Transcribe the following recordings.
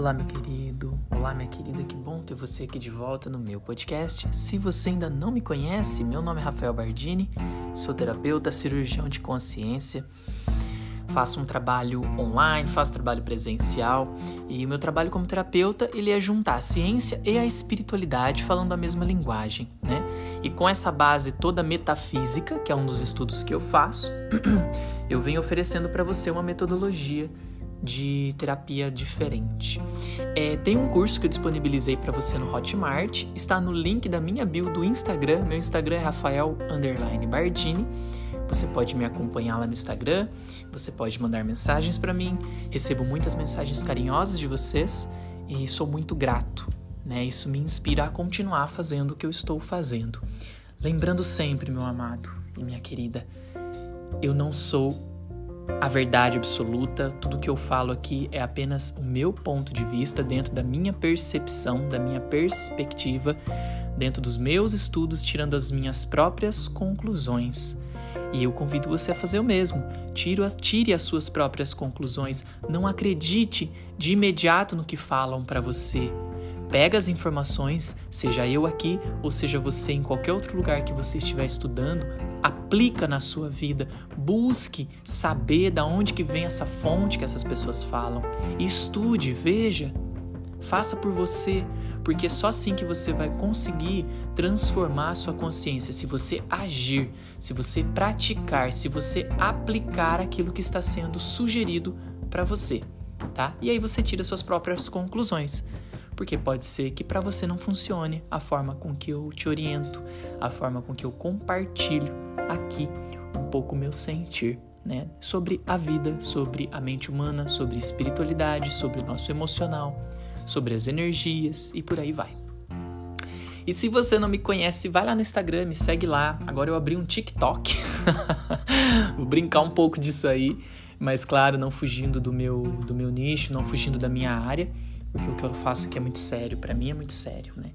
Olá, meu querido. Olá, minha querida. Que bom ter você aqui de volta no meu podcast. Se você ainda não me conhece, meu nome é Rafael Bardini, sou terapeuta, cirurgião de consciência. Faço um trabalho online, faço trabalho presencial e meu trabalho como terapeuta ele é juntar a ciência e a espiritualidade falando a mesma linguagem, né? E com essa base toda metafísica, que é um dos estudos que eu faço, eu venho oferecendo para você uma metodologia de terapia diferente. É, tem um curso que eu disponibilizei para você no Hotmart, está no link da minha bio do Instagram. Meu Instagram é Rafael Bardini. Você pode me acompanhar lá no Instagram, você pode mandar mensagens para mim. Recebo muitas mensagens carinhosas de vocês e sou muito grato. Né? Isso me inspira a continuar fazendo o que eu estou fazendo. Lembrando sempre, meu amado e minha querida, eu não sou a verdade absoluta, tudo que eu falo aqui é apenas o meu ponto de vista, dentro da minha percepção, da minha perspectiva, dentro dos meus estudos, tirando as minhas próprias conclusões. E eu convido você a fazer o mesmo. Tire as, suas próprias conclusões. Não acredite de imediato no que falam para você. Pega as informações, seja eu aqui ou seja você em qualquer outro lugar que você estiver estudando, aplica na sua vida, busque saber da onde que vem essa fonte que essas pessoas falam. Estude, veja, faça por você, porque só assim que você vai conseguir transformar a sua consciência, se você agir, se você praticar, se você aplicar aquilo que está sendo sugerido para você, tá? E aí você tira suas próprias conclusões porque pode ser que para você não funcione a forma com que eu te oriento, a forma com que eu compartilho aqui um pouco o meu sentir. Né, sobre a vida, sobre a mente humana, sobre espiritualidade, sobre o nosso emocional, sobre as energias e por aí vai. E se você não me conhece, vai lá no Instagram, me segue lá. Agora eu abri um TikTok. Vou brincar um pouco disso aí, mas claro, não fugindo do meu do meu nicho, não fugindo da minha área porque o que eu faço aqui é muito sério, para mim é muito sério, né?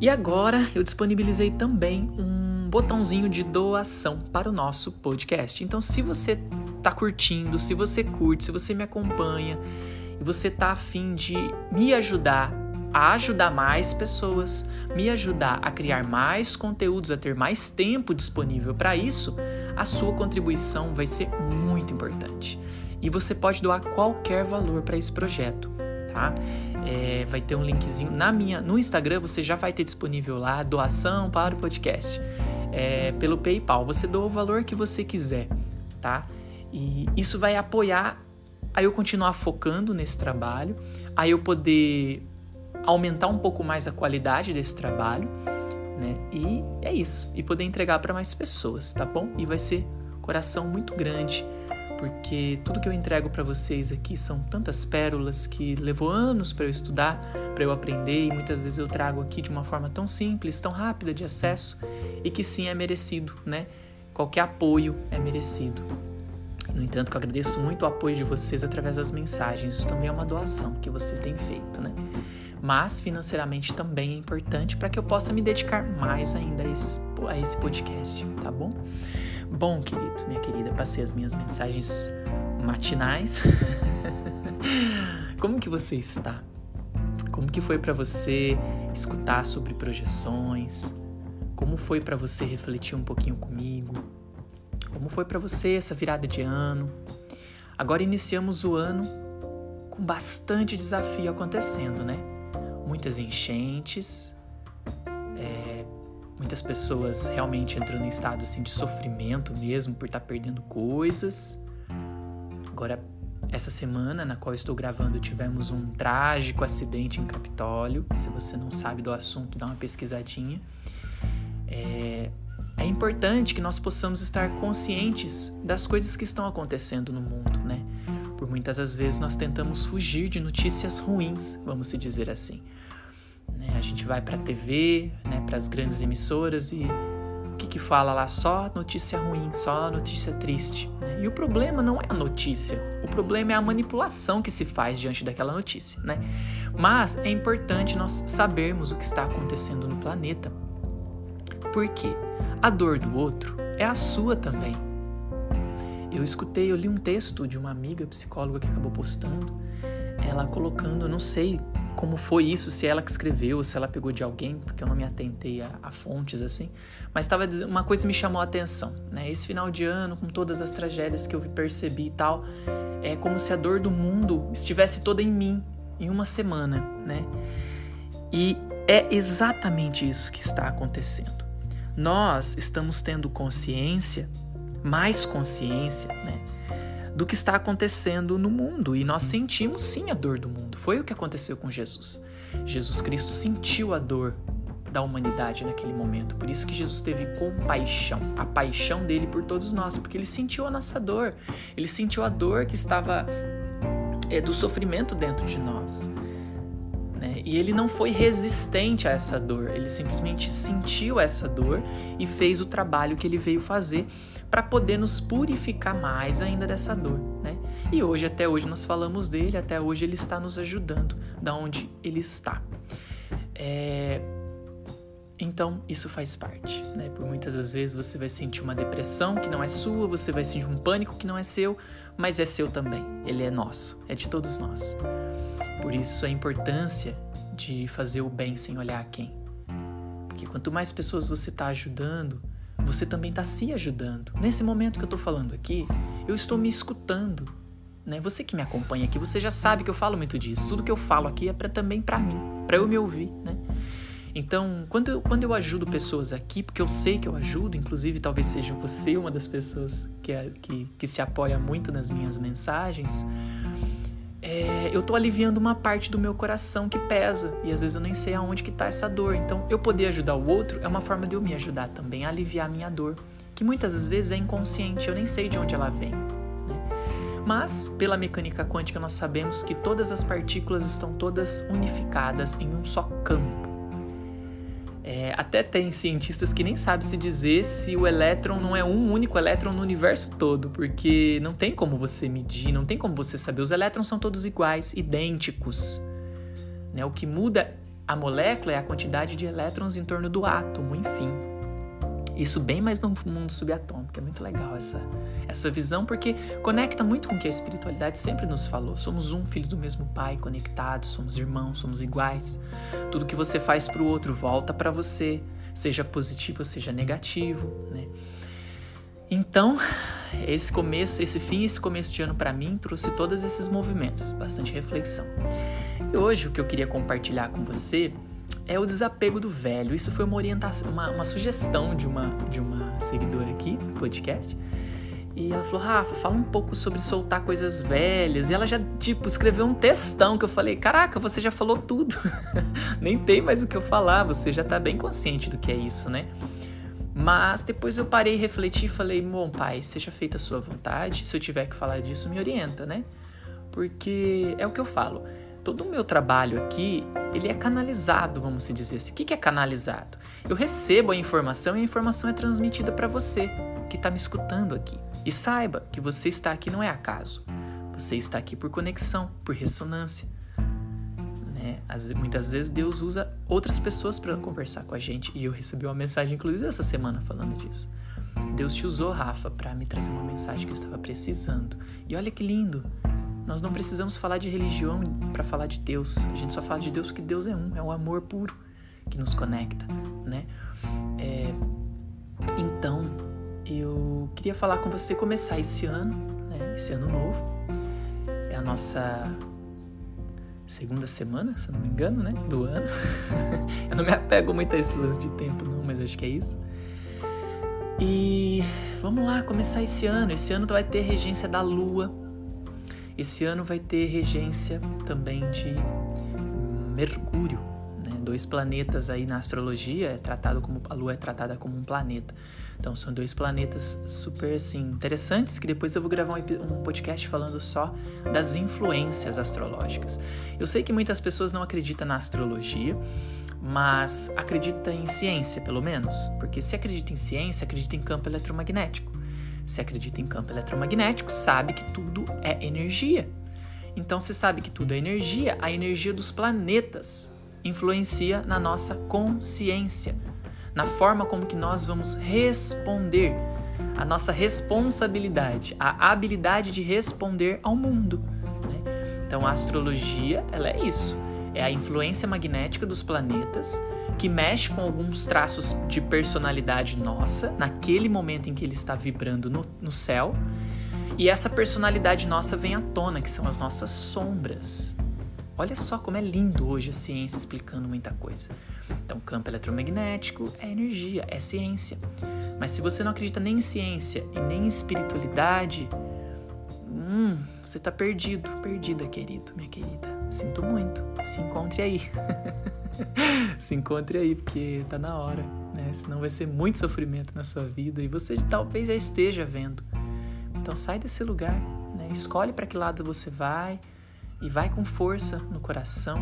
E agora eu disponibilizei também um botãozinho de doação para o nosso podcast. Então, se você tá curtindo, se você curte, se você me acompanha e você tá afim de me ajudar a ajudar mais pessoas, me ajudar a criar mais conteúdos, a ter mais tempo disponível para isso, a sua contribuição vai ser muito importante. E você pode doar qualquer valor para esse projeto tá? É, vai ter um linkzinho na minha, no Instagram você já vai ter disponível lá doação para o podcast é, pelo PayPal. Você doa o valor que você quiser, tá? E isso vai apoiar a eu continuar focando nesse trabalho, a eu poder aumentar um pouco mais a qualidade desse trabalho, né? E é isso, e poder entregar para mais pessoas, tá bom? E vai ser coração muito grande porque tudo que eu entrego para vocês aqui são tantas pérolas que levou anos para eu estudar, para eu aprender e muitas vezes eu trago aqui de uma forma tão simples, tão rápida de acesso e que sim é merecido, né? Qualquer apoio é merecido. No entanto, eu agradeço muito o apoio de vocês através das mensagens. Isso também é uma doação que vocês têm feito, né? Mas financeiramente também é importante para que eu possa me dedicar mais ainda a, esses, a esse podcast, tá bom? Bom, querido, minha querida, passei as minhas mensagens matinais. Como que você está? Como que foi para você escutar sobre projeções? Como foi para você refletir um pouquinho comigo? Como foi para você essa virada de ano? Agora iniciamos o ano com bastante desafio acontecendo, né? Muitas enchentes, Muitas pessoas realmente entrando em estado assim, de sofrimento mesmo por estar tá perdendo coisas. Agora, essa semana na qual estou gravando, tivemos um trágico acidente em Capitólio. Se você não sabe do assunto, dá uma pesquisadinha. É, é importante que nós possamos estar conscientes das coisas que estão acontecendo no mundo, né? Por muitas das vezes nós tentamos fugir de notícias ruins, vamos se dizer assim. Né? A gente vai para a TV, né, para as grandes emissoras e o que, que fala lá? Só notícia ruim, só notícia triste. Né? E o problema não é a notícia, o problema é a manipulação que se faz diante daquela notícia. Né? Mas é importante nós sabermos o que está acontecendo no planeta. Porque a dor do outro é a sua também. Eu escutei, eu li um texto de uma amiga psicóloga que acabou postando ela colocando, não sei como foi isso, se ela que escreveu, se ela pegou de alguém, porque eu não me atentei a, a fontes assim, mas estava uma coisa me chamou a atenção, né? Esse final de ano, com todas as tragédias que eu percebi e tal, é como se a dor do mundo estivesse toda em mim em uma semana, né? E é exatamente isso que está acontecendo. Nós estamos tendo consciência, mais consciência, né? Do que está acontecendo no mundo e nós sentimos sim a dor do mundo. Foi o que aconteceu com Jesus. Jesus Cristo sentiu a dor da humanidade naquele momento. Por isso que Jesus teve compaixão, a paixão dele por todos nós, porque ele sentiu a nossa dor. Ele sentiu a dor que estava é, do sofrimento dentro de nós. E ele não foi resistente a essa dor, ele simplesmente sentiu essa dor e fez o trabalho que ele veio fazer para poder nos purificar mais ainda dessa dor, né? E hoje, até hoje, nós falamos dele, até hoje ele está nos ajudando da onde ele está. É... Então, isso faz parte, né? Por muitas das vezes você vai sentir uma depressão que não é sua, você vai sentir um pânico que não é seu, mas é seu também. Ele é nosso, é de todos nós. Por isso a importância de fazer o bem sem olhar a quem. Porque quanto mais pessoas você está ajudando, você também está se ajudando. Nesse momento que eu estou falando aqui, eu estou me escutando. Né? Você que me acompanha aqui, você já sabe que eu falo muito disso. Tudo que eu falo aqui é pra, também para mim, para eu me ouvir. Né? Então, quando eu, quando eu ajudo pessoas aqui, porque eu sei que eu ajudo, inclusive talvez seja você uma das pessoas que, é, que, que se apoia muito nas minhas mensagens, é, eu tô aliviando uma parte do meu coração que pesa e às vezes eu nem sei aonde que tá essa dor. Então, eu poder ajudar o outro é uma forma de eu me ajudar também a aliviar a minha dor, que muitas das vezes é inconsciente, eu nem sei de onde ela vem. Né? Mas, pela mecânica quântica, nós sabemos que todas as partículas estão todas unificadas em um só campo. É, até tem cientistas que nem sabem se dizer se o elétron não é um único elétron no universo todo, porque não tem como você medir, não tem como você saber. Os elétrons são todos iguais, idênticos. Né? O que muda a molécula é a quantidade de elétrons em torno do átomo, enfim. Isso bem mais no mundo subatômico, é muito legal essa, essa visão, porque conecta muito com o que a espiritualidade sempre nos falou. Somos um, filhos do mesmo Pai, conectados, somos irmãos, somos iguais. Tudo que você faz para o outro volta para você, seja positivo seja negativo, né? Então, esse começo, esse fim, esse começo de ano para mim trouxe todos esses movimentos, bastante reflexão. E hoje o que eu queria compartilhar com você é o desapego do velho. Isso foi uma orientação, uma, uma sugestão de uma, de uma seguidora aqui do podcast. E ela falou, Rafa, fala um pouco sobre soltar coisas velhas. E ela já, tipo, escreveu um textão que eu falei, caraca, você já falou tudo. Nem tem mais o que eu falar, você já tá bem consciente do que é isso, né? Mas depois eu parei, refleti e falei, bom, pai, seja feita a sua vontade. Se eu tiver que falar disso, me orienta, né? Porque é o que eu falo todo o meu trabalho aqui, ele é canalizado, vamos dizer assim. O que é canalizado? Eu recebo a informação e a informação é transmitida para você que está me escutando aqui. E saiba que você está aqui não é acaso. Você está aqui por conexão, por ressonância. Né? muitas vezes Deus usa outras pessoas para conversar com a gente. E eu recebi uma mensagem, inclusive, essa semana falando disso. Deus te usou, Rafa, para me trazer uma mensagem que eu estava precisando. E olha que lindo. Nós não precisamos falar de religião para falar de Deus. A gente só fala de Deus porque Deus é um, é o amor puro que nos conecta, né? É, então, eu queria falar com você começar esse ano, né? Esse ano novo. É a nossa segunda semana, se eu não me engano, né? Do ano. eu não me apego muito a esse lance de tempo, não, mas acho que é isso. E vamos lá, começar esse ano. Esse ano vai ter regência da Lua esse ano vai ter regência também de Mercúrio, né? dois planetas aí na astrologia é tratado como a Lua é tratada como um planeta. Então são dois planetas super assim interessantes que depois eu vou gravar um, podcast falando só das influências astrológicas. Eu sei que muitas pessoas não acreditam na astrologia, mas acredita em ciência, pelo menos, porque se acredita em ciência, acredita em campo eletromagnético. Se acredita em campo eletromagnético, sabe que tudo é energia. Então, se sabe que tudo é energia, a energia dos planetas influencia na nossa consciência, na forma como que nós vamos responder, a nossa responsabilidade, a habilidade de responder ao mundo. Né? Então a astrologia, ela é isso. É a influência magnética dos planetas que mexe com alguns traços de personalidade nossa, naquele momento em que ele está vibrando no, no céu. E essa personalidade nossa vem à tona, que são as nossas sombras. Olha só como é lindo hoje a ciência explicando muita coisa. Então, campo eletromagnético é energia, é ciência. Mas se você não acredita nem em ciência e nem em espiritualidade, hum, você está perdido, perdida, querido, minha querida. Sinto muito. Se encontre aí. Se encontre aí, porque tá na hora, né? Senão vai ser muito sofrimento na sua vida e você talvez já esteja vendo. Então sai desse lugar, né? Escolhe para que lado você vai e vai com força no coração.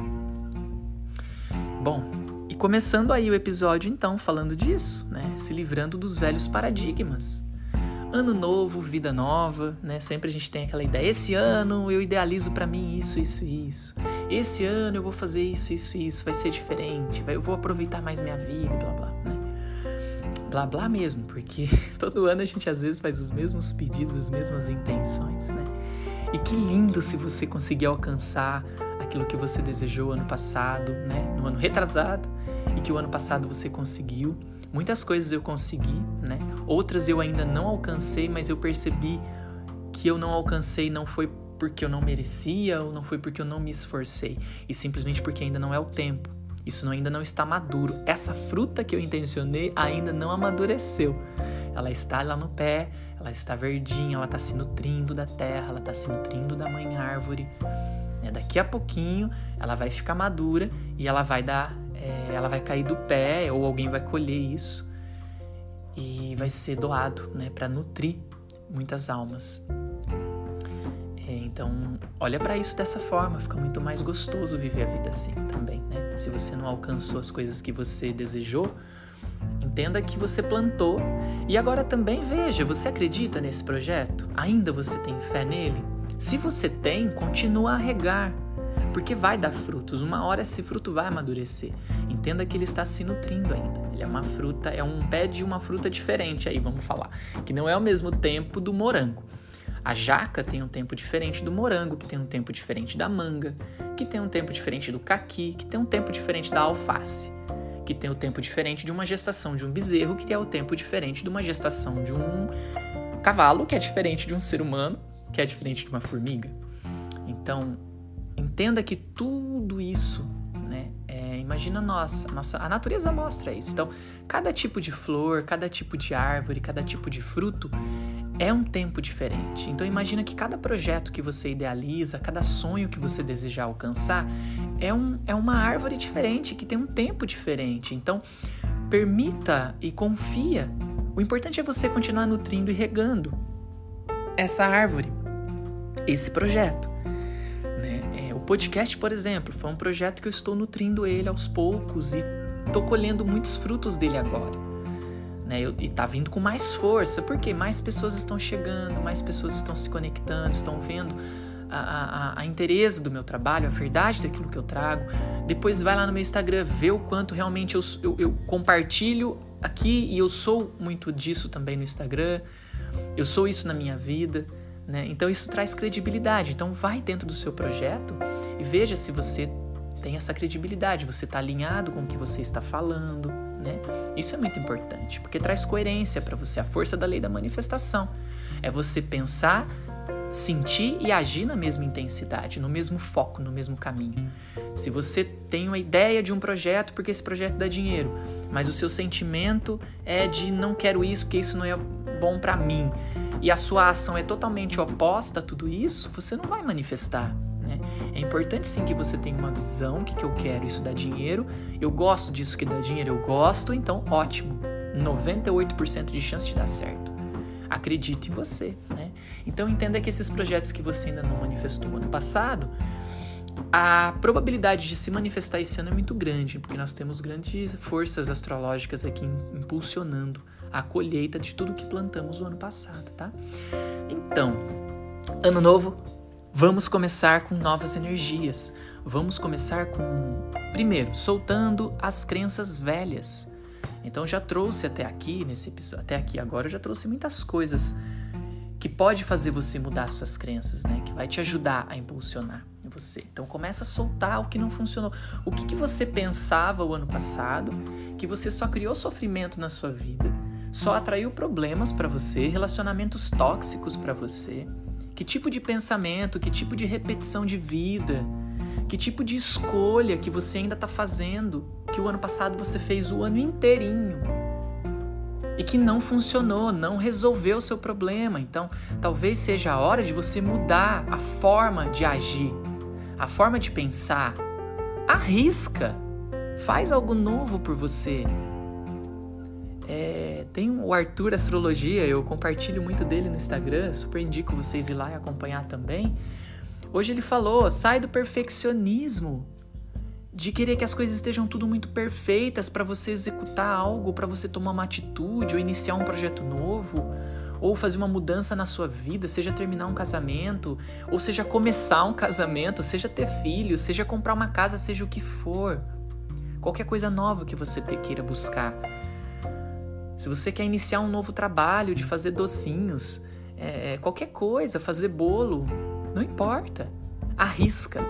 Bom, e começando aí o episódio então falando disso, né? Se livrando dos velhos paradigmas. Ano novo, vida nova, né? Sempre a gente tem aquela ideia. Esse ano eu idealizo para mim isso, isso e isso. Esse ano eu vou fazer isso, isso e isso. Vai ser diferente. Eu vou aproveitar mais minha vida, blá blá, né? Blá blá mesmo, porque todo ano a gente às vezes faz os mesmos pedidos, as mesmas intenções, né? E que lindo se você conseguir alcançar aquilo que você desejou ano passado, né? No ano retrasado e que o ano passado você conseguiu. Muitas coisas eu consegui, né? Outras eu ainda não alcancei, mas eu percebi que eu não alcancei não foi porque eu não merecia ou não foi porque eu não me esforcei, e simplesmente porque ainda não é o tempo. Isso ainda não está maduro. Essa fruta que eu intencionei ainda não amadureceu. Ela está lá no pé, ela está verdinha, ela está se nutrindo da terra, ela está se nutrindo da mãe árvore. É, daqui a pouquinho ela vai ficar madura e ela vai dar, é, ela vai cair do pé ou alguém vai colher isso e vai ser doado, né, para nutrir muitas almas. É, então, olha para isso dessa forma, fica muito mais gostoso viver a vida assim também, né? Se você não alcançou as coisas que você desejou, Entenda que você plantou e agora também veja, você acredita nesse projeto? Ainda você tem fé nele? Se você tem, continua a regar, porque vai dar frutos. Uma hora esse fruto vai amadurecer. Entenda que ele está se nutrindo ainda. Ele é uma fruta, é um pé de uma fruta diferente aí, vamos falar, que não é o mesmo tempo do morango. A jaca tem um tempo diferente do morango, que tem um tempo diferente da manga, que tem um tempo diferente do caqui, que tem um tempo diferente da alface que tem o tempo diferente de uma gestação de um bezerro, que é o tempo diferente de uma gestação de um cavalo, que é diferente de um ser humano, que é diferente de uma formiga. Então, entenda que tudo isso, né, é, imagina nossa, nossa, a natureza mostra isso. Então, cada tipo de flor, cada tipo de árvore, cada tipo de fruto é um tempo diferente. Então imagina que cada projeto que você idealiza, cada sonho que você deseja alcançar é, um, é uma árvore diferente, que tem um tempo diferente. Então permita e confia. O importante é você continuar nutrindo e regando essa árvore, esse projeto. Podcast, por exemplo, foi um projeto que eu estou nutrindo ele aos poucos e estou colhendo muitos frutos dele agora né? E tá vindo com mais força, porque mais pessoas estão chegando, mais pessoas estão se conectando, estão vendo a, a, a, interesse do meu trabalho, a verdade daquilo que eu trago. Depois vai lá no meu Instagram, vê o quanto realmente eu, eu, eu compartilho aqui e eu sou muito disso também no Instagram. Eu sou isso na minha vida. Né? Então isso traz credibilidade. Então vai dentro do seu projeto e veja se você tem essa credibilidade, você está alinhado com o que você está falando, né? Isso é muito importante, porque traz coerência para você, a força da lei da manifestação. É você pensar, sentir e agir na mesma intensidade, no mesmo foco, no mesmo caminho. Se você tem uma ideia de um projeto porque esse projeto dá dinheiro, mas o seu sentimento é de não quero isso porque isso não é bom para mim, e a sua ação é totalmente oposta a tudo isso, você não vai manifestar. É importante sim que você tenha uma visão, o que, que eu quero, isso dá dinheiro, eu gosto disso que dá dinheiro, eu gosto, então ótimo, 98% de chance de dar certo. Acredite em você, né? Então entenda que esses projetos que você ainda não manifestou ano passado, a probabilidade de se manifestar esse ano é muito grande, porque nós temos grandes forças astrológicas aqui impulsionando a colheita de tudo que plantamos o ano passado, tá? Então, ano novo, Vamos começar com novas energias. Vamos começar com, primeiro, soltando as crenças velhas. Então já trouxe até aqui nesse episódio, até aqui agora eu já trouxe muitas coisas que pode fazer você mudar suas crenças, né? Que vai te ajudar a impulsionar. você. Então começa a soltar o que não funcionou. O que, que você pensava o ano passado, que você só criou sofrimento na sua vida, só atraiu problemas para você, relacionamentos tóxicos para você. Que tipo de pensamento, que tipo de repetição de vida, que tipo de escolha que você ainda está fazendo, que o ano passado você fez o ano inteirinho e que não funcionou, não resolveu o seu problema. Então, talvez seja a hora de você mudar a forma de agir, a forma de pensar. Arrisca, faz algo novo por você. Tem o Arthur Astrologia, eu compartilho muito dele no Instagram, super indico vocês ir lá e acompanhar também. Hoje ele falou: sai do perfeccionismo de querer que as coisas estejam tudo muito perfeitas para você executar algo, para você tomar uma atitude ou iniciar um projeto novo, ou fazer uma mudança na sua vida, seja terminar um casamento, ou seja começar um casamento, seja ter filhos, seja comprar uma casa, seja o que for. Qualquer coisa nova que você queira buscar. Se você quer iniciar um novo trabalho de fazer docinhos, é, qualquer coisa, fazer bolo, não importa. Arrisca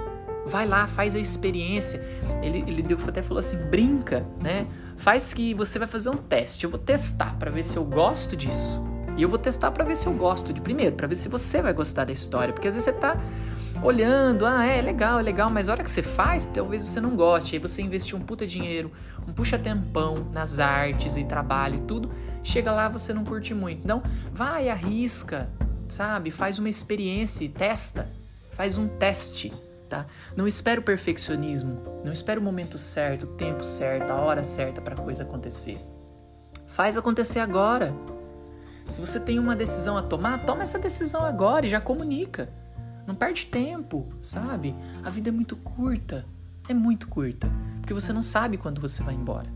vai lá, faz a experiência. Ele, ele até falou assim: brinca, né? Faz que você vai fazer um teste. Eu vou testar para ver se eu gosto disso. E eu vou testar para ver se eu gosto de primeiro, para ver se você vai gostar da história, porque às vezes você tá olhando, ah, é legal, é legal, mas a hora que você faz, talvez você não goste. Aí você investiu um puta dinheiro, um puxa-tempão nas artes e trabalho e tudo. Chega lá, você não curte muito. Então, vai, arrisca, sabe? Faz uma experiência e testa. Faz um teste tá? Não espere o perfeccionismo, não espere o momento certo, o tempo certo, a hora certa para coisa acontecer. Faz acontecer agora. Se você tem uma decisão a tomar, toma essa decisão agora e já comunica. Não perde tempo, sabe? A vida é muito curta, é muito curta, porque você não sabe quando você vai embora.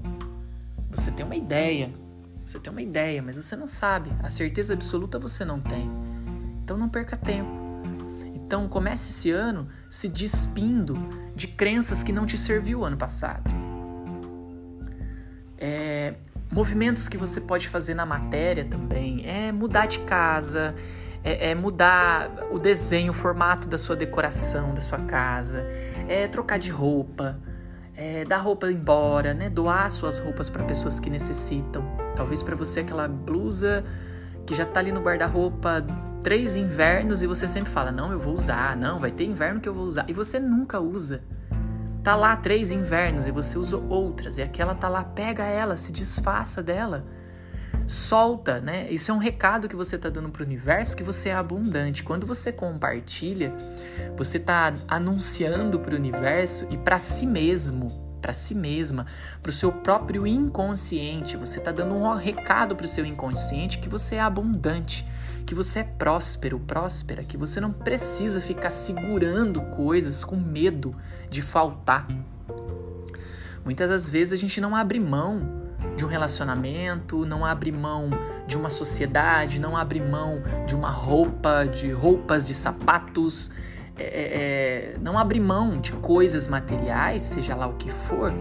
Você tem uma ideia, você tem uma ideia, mas você não sabe. A certeza absoluta você não tem. Então não perca tempo. Então comece esse ano se despindo de crenças que não te serviu o ano passado. É, movimentos que você pode fazer na matéria também é mudar de casa, é, é, mudar o desenho, o formato da sua decoração da sua casa, é trocar de roupa, é dar roupa embora, né? Doar suas roupas para pessoas que necessitam. Talvez para você aquela blusa que já tá ali no guarda-roupa três invernos e você sempre fala: Não, eu vou usar, não, vai ter inverno que eu vou usar. E você nunca usa. Tá lá três invernos e você usa outras, e aquela tá lá, pega ela, se desfaça dela. Solta, né? Isso é um recado que você tá dando pro universo que você é abundante. Quando você compartilha, você tá anunciando pro universo e para si mesmo para si mesma, para o seu próprio inconsciente. Você está dando um recado para o seu inconsciente que você é abundante, que você é próspero, próspera, que você não precisa ficar segurando coisas com medo de faltar. Muitas das vezes a gente não abre mão de um relacionamento, não abre mão de uma sociedade, não abre mão de uma roupa, de roupas, de sapatos, é, é, é não abre mão de coisas materiais, seja lá o que for,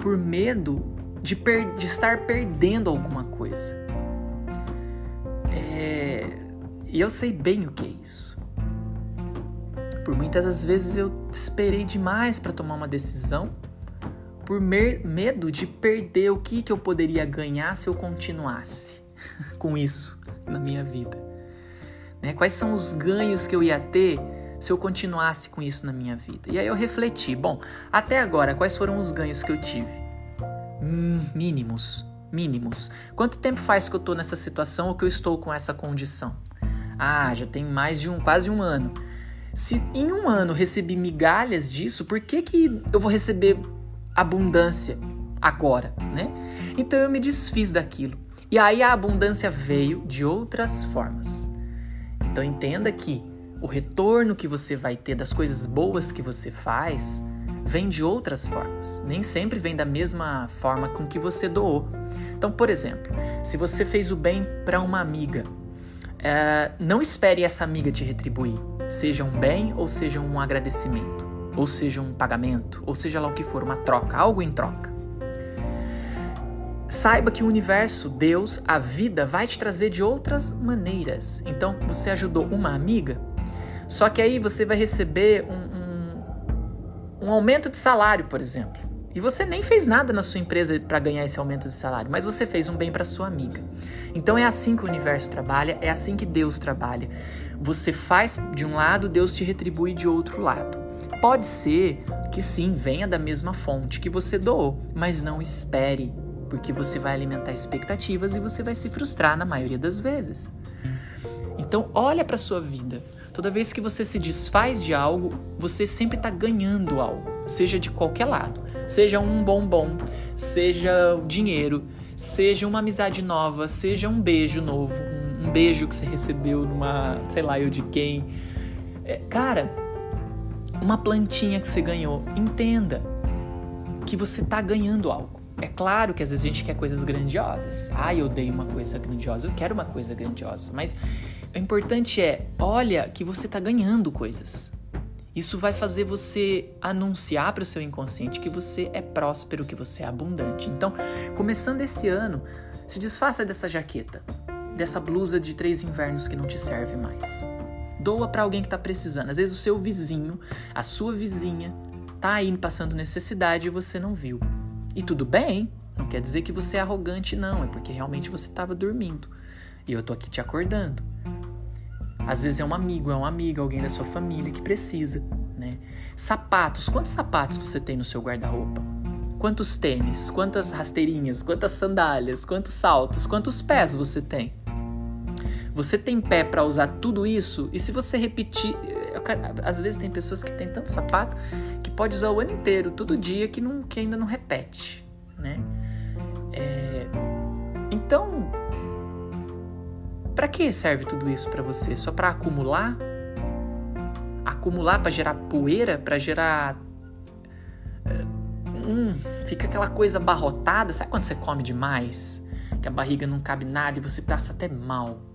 por medo de, de estar perdendo alguma coisa. É, e eu sei bem o que é isso. Por muitas das vezes eu esperei demais para tomar uma decisão, por medo de perder o que, que eu poderia ganhar se eu continuasse com isso na minha vida. Né? Quais são os ganhos que eu ia ter se eu continuasse com isso na minha vida? E aí eu refleti: bom, até agora, quais foram os ganhos que eu tive? Hum, mínimos mínimos. Quanto tempo faz que eu estou nessa situação ou que eu estou com essa condição? Ah, já tem mais de um, quase um ano. Se em um ano recebi migalhas disso, por que, que eu vou receber abundância agora, né? Então eu me desfiz daquilo. E aí a abundância veio de outras formas. Então entenda que o retorno que você vai ter das coisas boas que você faz vem de outras formas. Nem sempre vem da mesma forma com que você doou. Então, por exemplo, se você fez o bem para uma amiga, é, não espere essa amiga te retribuir, seja um bem ou seja um agradecimento, ou seja um pagamento, ou seja lá o que for, uma troca, algo em troca. Saiba que o universo, Deus, a vida vai te trazer de outras maneiras. Então, você ajudou uma amiga, só que aí você vai receber um, um um aumento de salário, por exemplo. E você nem fez nada na sua empresa para ganhar esse aumento de salário, mas você fez um bem para sua amiga. Então é assim que o universo trabalha, é assim que Deus trabalha. Você faz de um lado, Deus te retribui de outro lado. Pode ser que sim, venha da mesma fonte que você doou, mas não espere, porque você vai alimentar expectativas e você vai se frustrar na maioria das vezes. Então, olha para sua vida. Toda vez que você se desfaz de algo, você sempre está ganhando algo, seja de qualquer lado. Seja um bombom, seja dinheiro, seja uma amizade nova, seja um beijo novo, um, beijo que você recebeu numa, sei lá, eu de quem. É, cara, uma plantinha que você ganhou. Entenda que você está ganhando algo. É claro que às vezes a gente quer coisas grandiosas. Ah, eu dei uma coisa grandiosa, eu quero uma coisa grandiosa. Mas o importante é, olha que você está ganhando coisas. Isso vai fazer você anunciar para o seu inconsciente que você é próspero, que você é abundante. Então, começando esse ano, se desfaça dessa jaqueta, dessa blusa de três invernos que não te serve mais. Doa para alguém que está precisando. Às vezes o seu vizinho, a sua vizinha, tá aí passando necessidade e você não viu. E tudo bem, não quer dizer que você é arrogante, não, é porque realmente você estava dormindo. E eu tô aqui te acordando. Às vezes é um amigo, é uma amiga, alguém da sua família que precisa, né? Sapatos, quantos sapatos você tem no seu guarda-roupa? Quantos tênis, quantas rasteirinhas, quantas sandálias, quantos saltos, quantos pés você tem? Você tem pé para usar tudo isso? E se você repetir, às vezes tem pessoas que têm tanto sapato que pode usar o ano inteiro, todo dia, que, não, que ainda não repete, né? É, então, para que serve tudo isso para você? Só para acumular? Acumular para gerar poeira, para gerar hum, fica aquela coisa barrotada. Sabe quando você come demais? Que a barriga não cabe nada e você passa até mal.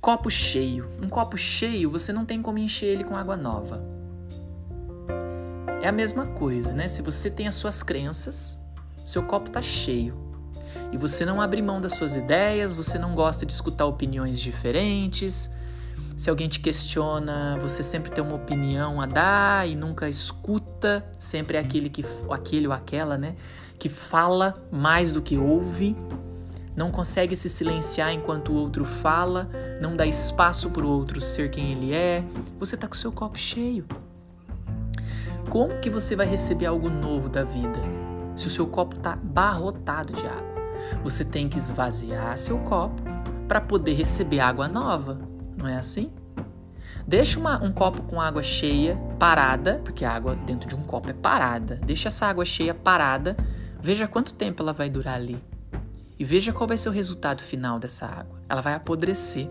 Copo cheio. Um copo cheio, você não tem como encher ele com água nova. É a mesma coisa, né? Se você tem as suas crenças, seu copo tá cheio e você não abre mão das suas ideias, você não gosta de escutar opiniões diferentes. Se alguém te questiona, você sempre tem uma opinião a dar e nunca escuta, sempre é aquele que aquele ou aquela, né, que fala mais do que ouve. Não consegue se silenciar enquanto o outro fala, não dá espaço para o outro ser quem ele é. Você está com seu copo cheio. Como que você vai receber algo novo da vida se o seu copo está barrotado de água? Você tem que esvaziar seu copo para poder receber água nova, não é assim? Deixa uma, um copo com água cheia parada, porque a água dentro de um copo é parada. Deixa essa água cheia parada, veja quanto tempo ela vai durar ali. E veja qual vai ser o resultado final dessa água. Ela vai apodrecer.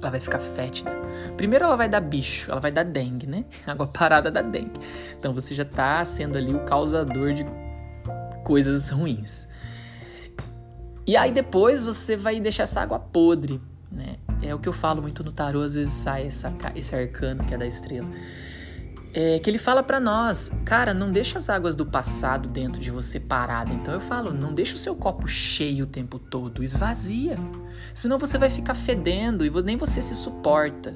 Ela vai ficar fétida. Primeiro ela vai dar bicho, ela vai dar dengue, né? Água parada dá dengue. Então você já está sendo ali o causador de coisas ruins. E aí depois você vai deixar essa água podre, né? É o que eu falo muito no tarô, às vezes sai essa, esse arcano que é da estrela. É, que ele fala para nós, cara, não deixa as águas do passado dentro de você parada. Então eu falo, não deixa o seu copo cheio o tempo todo, esvazia. Senão você vai ficar fedendo e nem você se suporta.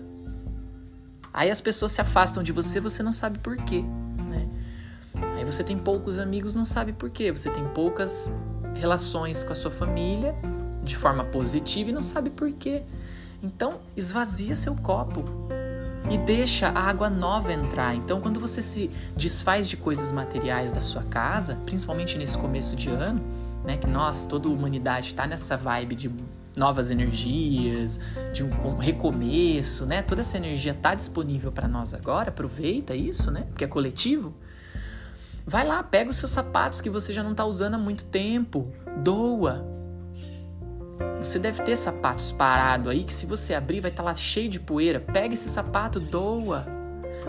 Aí as pessoas se afastam de você, você não sabe por quê, né? Aí você tem poucos amigos, não sabe por quê. Você tem poucas relações com a sua família de forma positiva e não sabe por quê. Então, esvazia seu copo e deixa a água nova entrar. Então, quando você se desfaz de coisas materiais da sua casa, principalmente nesse começo de ano, né, que nós, toda a humanidade está nessa vibe de novas energias, de um recomeço, né? Toda essa energia está disponível para nós agora. Aproveita isso, né? Porque é coletivo. Vai lá, pega os seus sapatos que você já não está usando há muito tempo, doa. Você deve ter sapatos parados aí que se você abrir vai estar tá lá cheio de poeira. Pega esse sapato, doa.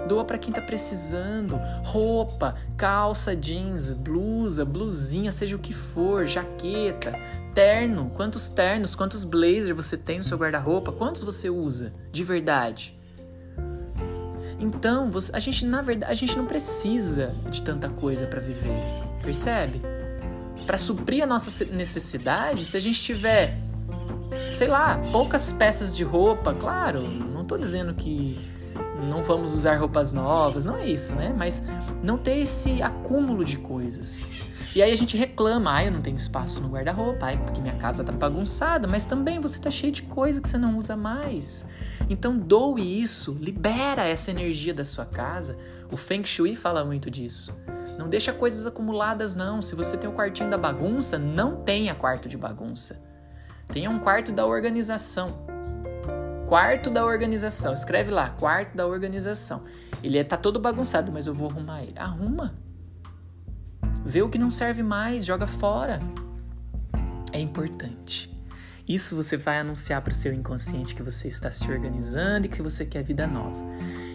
Doa para quem está precisando. Roupa, calça, jeans, blusa, blusinha, seja o que for, jaqueta, terno. Quantos ternos, quantos blazers você tem no seu guarda-roupa? Quantos você usa de verdade? Então, você, a gente na verdade, a gente não precisa de tanta coisa para viver, percebe? Para suprir a nossa necessidade, se a gente tiver, sei lá, poucas peças de roupa, claro, não tô dizendo que não vamos usar roupas novas, não é isso, né? Mas não ter esse acúmulo de coisas. E aí a gente reclama, ah, eu não tenho espaço no guarda-roupa, ai, porque minha casa tá bagunçada, mas também você tá cheio de coisa que você não usa mais. Então doe isso, libera essa energia da sua casa. O Feng Shui fala muito disso. Não deixa coisas acumuladas não. Se você tem o quartinho da bagunça, não tenha quarto de bagunça. Tenha um quarto da organização. Quarto da organização. Escreve lá, quarto da organização. Ele é, tá todo bagunçado, mas eu vou arrumar ele. Arruma. Vê o que não serve mais, joga fora. É importante. Isso você vai anunciar para o seu inconsciente que você está se organizando e que você quer vida nova.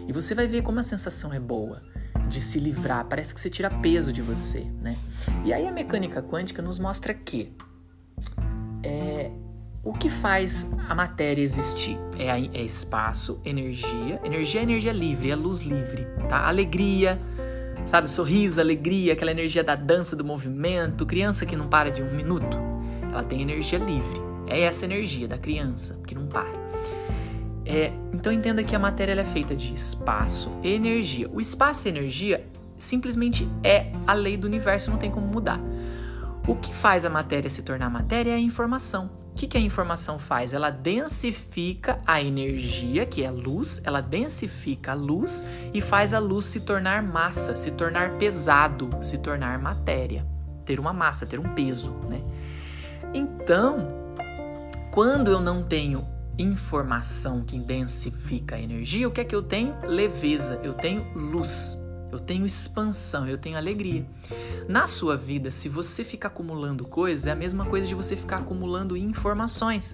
E você vai ver como a sensação é boa de se livrar, parece que você tira peso de você, né? E aí a mecânica quântica nos mostra que é, o que faz a matéria existir é, a, é espaço, energia. Energia é energia livre, é luz livre, tá? Alegria, Sabe, sorriso, alegria, aquela energia da dança, do movimento. Criança que não para de um minuto, ela tem energia livre. É essa energia da criança que não para. É, então entenda que a matéria é feita de espaço e energia. O espaço e energia simplesmente é a lei do universo, não tem como mudar. O que faz a matéria se tornar matéria é a informação que, que a informação faz? Ela densifica a energia, que é luz, ela densifica a luz e faz a luz se tornar massa, se tornar pesado, se tornar matéria, ter uma massa, ter um peso, né? Então, quando eu não tenho informação que densifica a energia, o que é que eu tenho? Leveza, eu tenho luz eu tenho expansão, eu tenho alegria. Na sua vida, se você ficar acumulando coisas, é a mesma coisa de você ficar acumulando informações.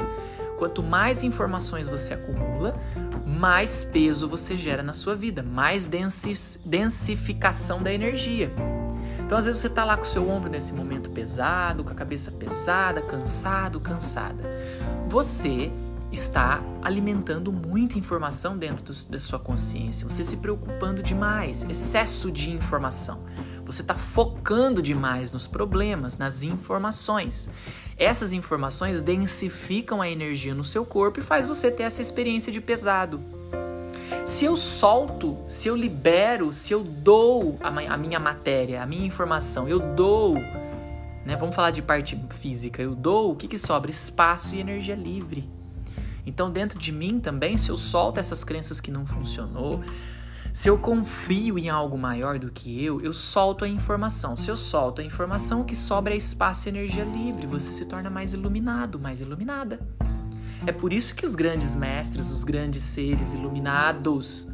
Quanto mais informações você acumula, mais peso você gera na sua vida, mais densificação da energia. Então, às vezes, você está lá com o seu ombro nesse momento pesado, com a cabeça pesada, cansado, cansada. Você está alimentando muita informação dentro do, da sua consciência, você se preocupando demais, excesso de informação. Você está focando demais nos problemas, nas informações. Essas informações densificam a energia no seu corpo e faz você ter essa experiência de pesado. Se eu solto, se eu libero, se eu dou a, a minha matéria, a minha informação, eu dou, né? Vamos falar de parte física, eu dou, o que, que sobra? Espaço e energia livre. Então, dentro de mim também, se eu solto essas crenças que não funcionou, se eu confio em algo maior do que eu, eu solto a informação. Se eu solto a informação, o que sobra é espaço e energia livre. Você se torna mais iluminado, mais iluminada. É por isso que os grandes mestres, os grandes seres iluminados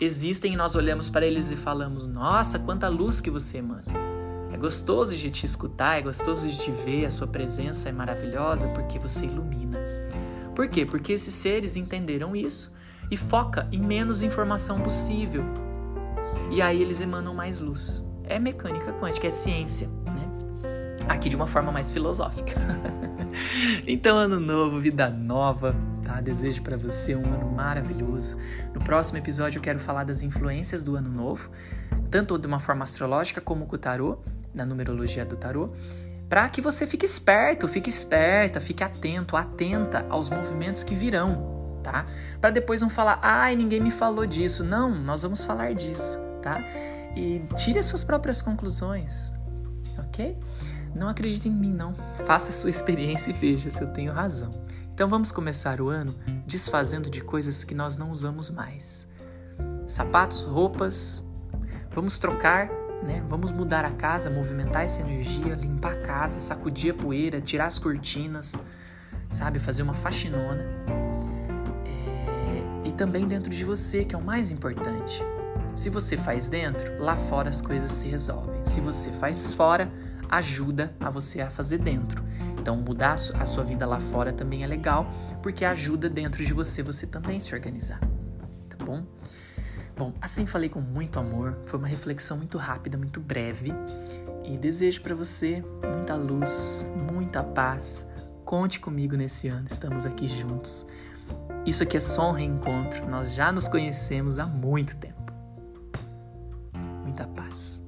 existem e nós olhamos para eles e falamos: Nossa, quanta luz que você emana. É gostoso de te escutar, é gostoso de te ver, a sua presença é maravilhosa porque você ilumina. Por quê? Porque esses seres entenderam isso e foca em menos informação possível. E aí eles emanam mais luz. É mecânica quântica, é ciência, né? Aqui de uma forma mais filosófica. então, ano novo, vida nova, tá? Desejo para você um ano maravilhoso. No próximo episódio eu quero falar das influências do ano novo, tanto de uma forma astrológica como com o tarô, na numerologia do tarô para que você fique esperto, fique esperta, fique atento, atenta aos movimentos que virão, tá? Para depois não falar, ai, ninguém me falou disso. Não, nós vamos falar disso, tá? E tire as suas próprias conclusões, ok? Não acredite em mim, não. Faça a sua experiência e veja se eu tenho razão. Então vamos começar o ano desfazendo de coisas que nós não usamos mais. Sapatos, roupas, vamos trocar né? Vamos mudar a casa, movimentar essa energia, limpar a casa, sacudir a poeira, tirar as cortinas, sabe? Fazer uma faxinona. É... E também dentro de você, que é o mais importante. Se você faz dentro, lá fora as coisas se resolvem. Se você faz fora, ajuda a você a fazer dentro. Então, mudar a sua vida lá fora também é legal, porque ajuda dentro de você você também se organizar. Tá bom? Bom, assim falei com muito amor, foi uma reflexão muito rápida, muito breve e desejo para você muita luz, muita paz. Conte comigo nesse ano, estamos aqui juntos. Isso aqui é só um reencontro, nós já nos conhecemos há muito tempo. Muita paz.